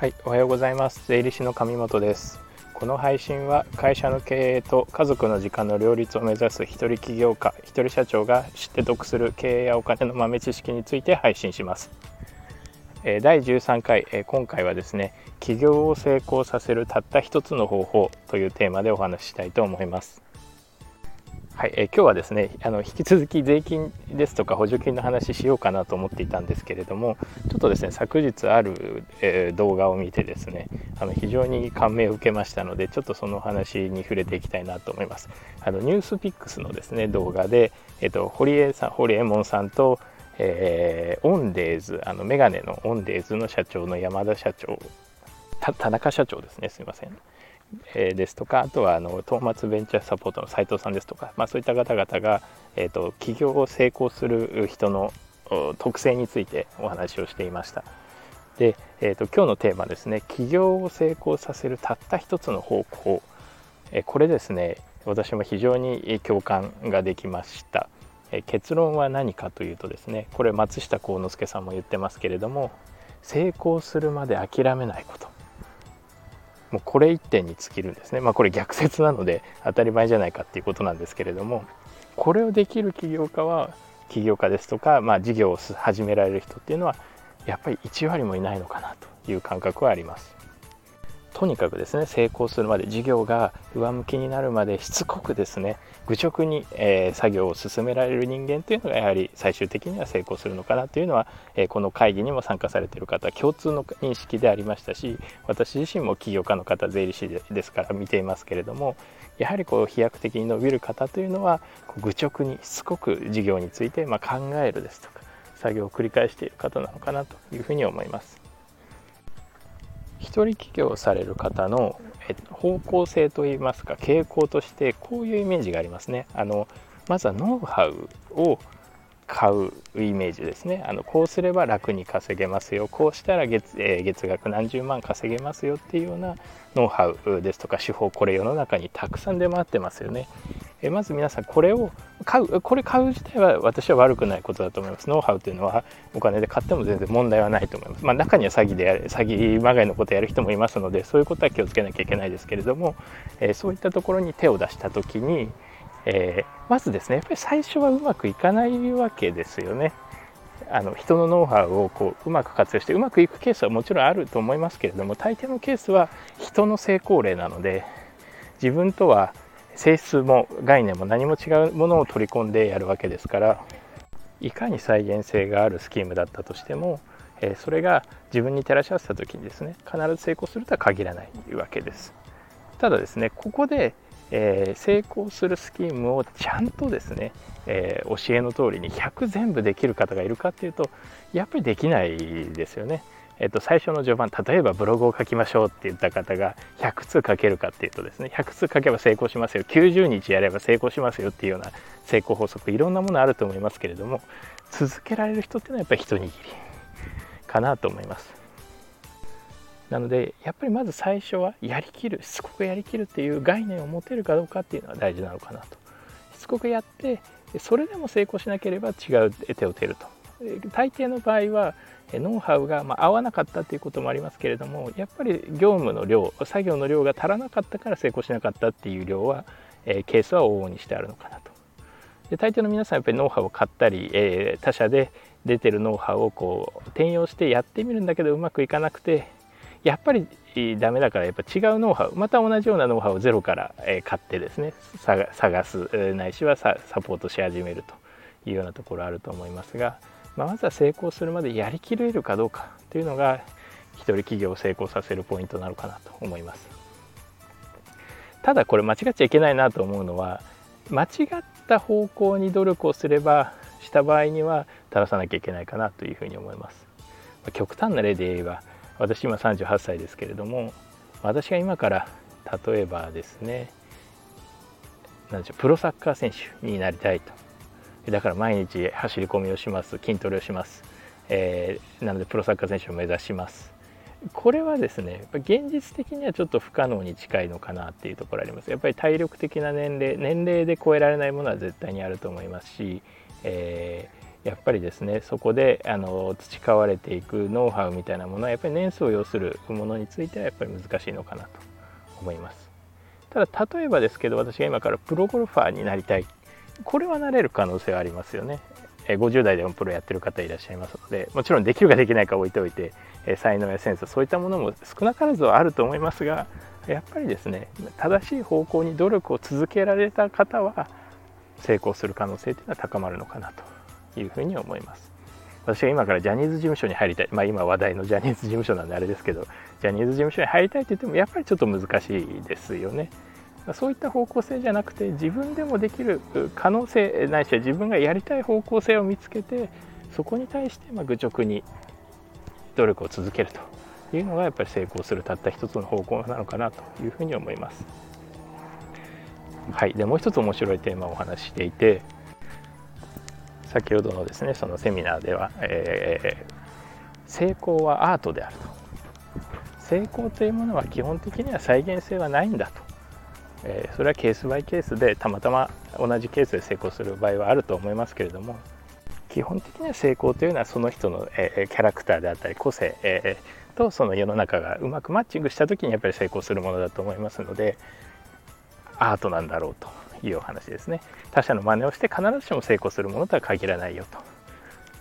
はい、おはようございます。税理士の上本です。この配信は会社の経営と家族の時間の両立を目指す一人起業家、一人社長が知って得する経営やお金の豆知識について配信します。第13回、今回はですね、起業を成功させるたった一つの方法というテーマでお話ししたいと思います。はい、え今日はですねあの引き続き税金ですとか補助金の話しようかなと思っていたんですけれどもちょっとですね昨日ある、えー、動画を見てですねあの非常に感銘を受けましたのでちょっとその話に触れていきたいなと思います。あのニュースピックスのですね動画で、えーと、堀江さんホリエモンさんと、えー、オンデーズあのメガネのオンデーズの社長の山田社長田中社長ですねすいません。え、ですとかあとはあのトーマツベンチャーサポートの斎藤さんですとか、まあ、そういった方々が、えーと、起業を成功する人の特性についてお話をしていました。で、えーと、今日のテーマですね。起業を成功させるたった一つの方法、え、これですね私も非常に共感ができました、え、結論は何かというとですねこれ松下幸之助さんも言ってますけれども成功するまで諦めないこと。もうこれ1点に尽きるんですねまあこれ逆説なので当たり前じゃないかっていうことなんですけれどもこれをできる起業家は起業家ですとか、まあ、事業を始められる人っていうのはやっぱり1割もいないのかなという感覚はあります。とにかくですね成功するまで事業が上向きになるまでしつこくですね愚直に、えー、作業を進められる人間というのがやはり最終的には成功するのかなというのは、えー、この会議にも参加されている方共通の認識でありましたし私自身も起業家の方税理士ですから見ていますけれどもやはりこう飛躍的に伸びる方というのは愚直にしつこく事業についてま考えるですとか作業を繰り返している方なのかなというふうに思います。一人起業される方の方向性といいますか傾向としてこういうイメージがありますね。あのまずはノウハウを買うイメージですね。あのこうすれば楽に稼げますよ。こうしたら月,、えー、月額何十万稼げますよっていうようなノウハウですとか手法これ世の中にたくさん出回ってますよね。えまず皆さんこれを買うこれ買う自体は私は悪くないことだと思いますノウハウというのはお金で買っても全然問題はないと思います、まあ、中には詐欺でやる詐欺まがいのことをやる人もいますのでそういうことは気をつけなきゃいけないですけれども、えー、そういったところに手を出した時にえー、まずですねやっぱり最初はうまくいかないわけですよね。あの人のノウハウをこううまく活用してうまくいくケースはもちろんあると思いますけれども大抵のケースは人の成功例なので自分とは性質も概念も何も違うものを取り込んでやるわけですからいかに再現性があるスキームだったとしても、えそれが自分に照らし合わせた時にですね必ず成功するとは限らないわけです。ただですねここでえ、成功するスキームをちゃんとですね、え、教えの通りに100全部できる方がいるかっていうとやっぱりできないですよね。えっと、最初の序盤例えばブログを書きましょうって言った方が100通書けるかっていうとですね100通書けば成功しますよ。90日やれば成功しますよっていうような成功法則いろんなものあると思いますけれども続けられる人っていうのはやっぱり一握りかなと思います。なのでやっぱりまず最初はやりきるしつこくやりきるっていう概念を持てるかどうかっていうのは大事なのかなと。しつこくやってそれでも成功しなければ違う手を打てると。大抵の場合はノウハウがま合わなかったっていうこともありますけれどもやっぱり業務の量作業の量が足らなかったから成功しなかったっていう量は、えケースは往々にしてあるのかなと。で大抵の皆さんやっぱりノウハウを買ったり、え他社で出てるノウハウをこう転用してやってみるんだけどうまくいかなくてやっぱりダメだからやっぱ違うノウハウまた同じようなノウハウをゼロから買ってですね探すないしはサポートし始めるというようなところあると思いますが、まあ、まずは成功するまでやりきれるかどうかというのが一人企業を成功させるポイントなのかなと思います。ただこれ間違っちゃいけないなと思うのは間違った方向に努力をすればした場合には正さなきゃいけないかなというふうに思います。極端な例で言えば私今38歳ですけれども私が今から例えばですね何でしょうプロサッカー選手になりたいと。だから毎日走り込みをします。筋トレをします、えー、なのでプロサッカー選手を目指します。これはですね現実的にはちょっと不可能に近いのかなっていうところあります。やっぱり体力的な年齢年齢で超えられないものは絶対にあると思いますしえー、やっぱりですねそこであの培われていくノウハウみたいなものはやっぱり年数を要するものについてはやっぱり難しいのかなと思います。ただ例えばですけど私が今からプロゴルファーになりたいこれはなれる可能性はありますよね。50代でもプロやってる方いらっしゃいますのでもちろんできるかできないか置いておいて才能やセンスそういったものも少なからずはあると思いますがやっぱりですね正しい方向に努力を続けられた方は成功する可能性というのは高まるのかなというふうに思います。私が今からジャニーズ事務所に入りたいまあ今話題のジャニーズ事務所なんであれですけどジャニーズ事務所に入りたいと言ってもやっぱりちょっと難しいですよね。そういった方向性じゃなくて自分でもできる可能性ないしは自分がやりたい方向性を見つけてそこに対してま愚直に努力を続けるというのがやっぱり成功するたった一つの方向なのかなというふうに思います。はい、でもう一つ面白いテーマをお話ししていて先ほどのですねそのセミナーでは、えー、成功はアートであると。成功というものは基本的には再現性はないんだと、えー、それはケースバイケースでたまたま同じケースで成功する場合はあると思いますけれども基本的には成功というのはその人の、えキャラクターであったり個性、えとその世の中がうまくマッチングした時にやっぱり成功するものだと思いますのでアートなんだろうというお話ですね。他者の真似をして必ずしも成功するものとは限らないよ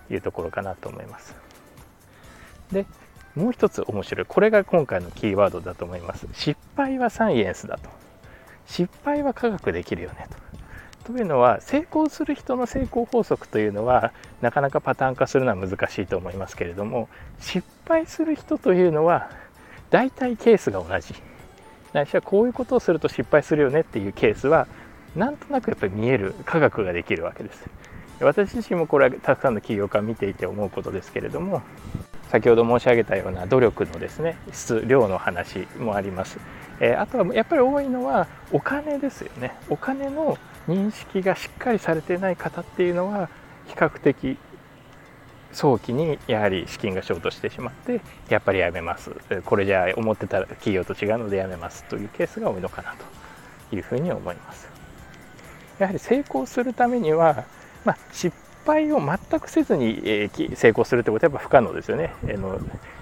というところかなと思います。でもう一つ面白い。これが今回のキーワードだと思います。失敗はサイエンスだと。失敗は科学できるよねと。というのは成功する人の成功法則というのはなかなかパターン化するのは難しいと思いますけれども失敗する人というのは大体ケースが同じ。ないしはこういうことをすると失敗するよねっていうケースはなんとなくやっぱり見える科学ができるわけです。私自身もこれはたくさんの起業家を見ていて思うことですけれども先ほど申し上げたような努力のですね質量の話もあります、えー、あとはやっぱり多いのはお金ですよね。お金の認識がしっかりされてない方っていうのは比較的早期にやはり資金がショートしてしまってやっぱりやめます。これじゃあ思ってた企業と違うのでやめますというケースが多いのかなというふうに思います。やはり成功するためには、まあ、失敗を全くせずに、え成功するってことはやっぱ不可能ですよね、えの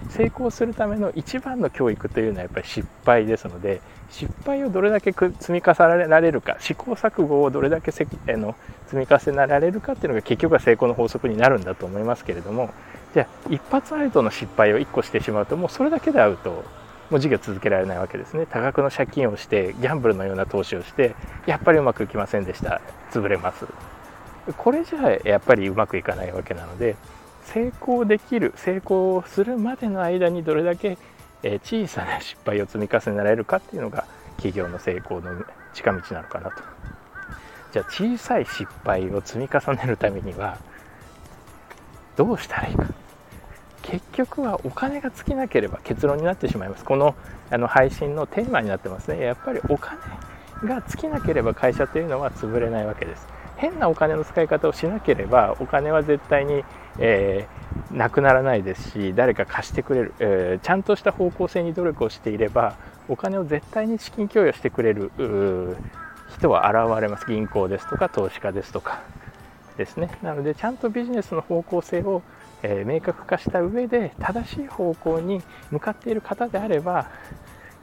成功するための一番の教育というのはやっぱり失敗ですので失敗をどれだけ積み重ねられるか試行錯誤をどれだけせあの積み重ねられるかっていうのが結局は成功の法則になるんだと思いますけれどもじゃあ一発アウトの失敗を1個してしまうともうそれだけでアウトもう事業続けられないわけですね。多額の借金をしてギャンブルのような投資をしてやっぱりうまくいきませんでした。潰れます。これじゃあやっぱりうまくいかないわけなので成功できる成功するまでの間にどれだけ小さな失敗を積み重ねられるかっていうのが企業の成功の近道なのかなと。じゃあ小さい失敗を積み重ねるためにはどうしたらいいか。結局はお金が尽きなければ結論になってしまいます。このあの配信のテーマになってますね。やっぱりお金が尽きなければ会社というのは潰れないわけです。変なお金の使い方をしなければお金は絶対に、えー、なくならないですし誰か貸してくれる、えー、ちゃんとした方向性に努力をしていればお金を絶対に資金供与してくれる人は現れます。銀行ですとか投資家ですとかですね。なのでちゃんとビジネスの方向性を、えー、明確化した上で正しい方向に向かっている方であれば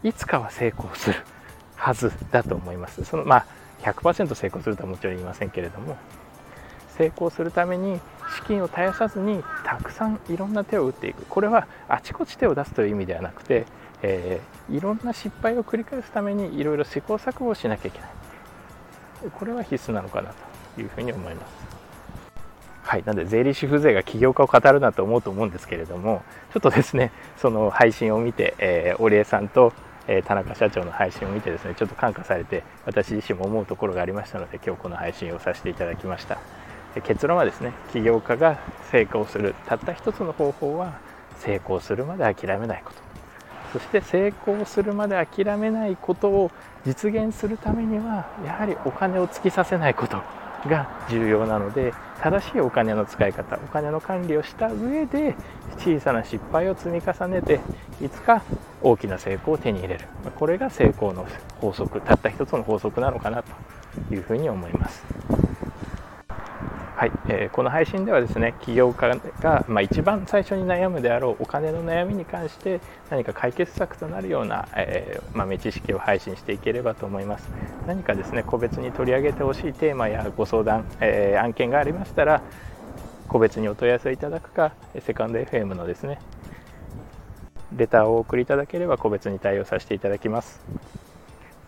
いつかは成功するはずだと思います。そのまあ100%成功するとはもちろん言いませんけれども成功するために資金を絶やさずにたくさんいろんな手を打っていく。これはあちこち手を出すという意味ではなくて、えー、いろんな失敗を繰り返すためにいろいろ試行錯誤をしなきゃいけない。これは必須なのかなというふうに思います。はい、なので税理士風情が起業家を語るなと思うと思うんですけれどもちょっとですねその配信を見て、えー、織江さんと、え、田中社長の配信を見てですねちょっと感化されて私自身も思うところがありましたので今日この配信をさせていただきました。結論はですね起業家が成功するたった一つの方法は成功するまで諦めないこと。そして成功するまで諦めないことを実現するためにはやはりお金を尽きさせないこと。が重要なので正しいお金の使い方お金の管理をした上で小さな失敗を積み重ねていつか大きな成功を手に入れるこれが成功の法則たった一つの法則なのかなというふうに思います。はい、えー、この配信ではですね起業家が、まあ、一番最初に悩むであろうお金の悩みに関して何か解決策となるような、えー、豆知識を配信していければと思います。何かですね個別に取り上げてほしいテーマやご相談、えー、案件がありましたら個別にお問い合わせいただくかセカンド FM のですねレターをお送りいただければ個別に対応させていただきます。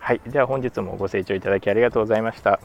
はいでは本日もご清聴いただきありがとうございました。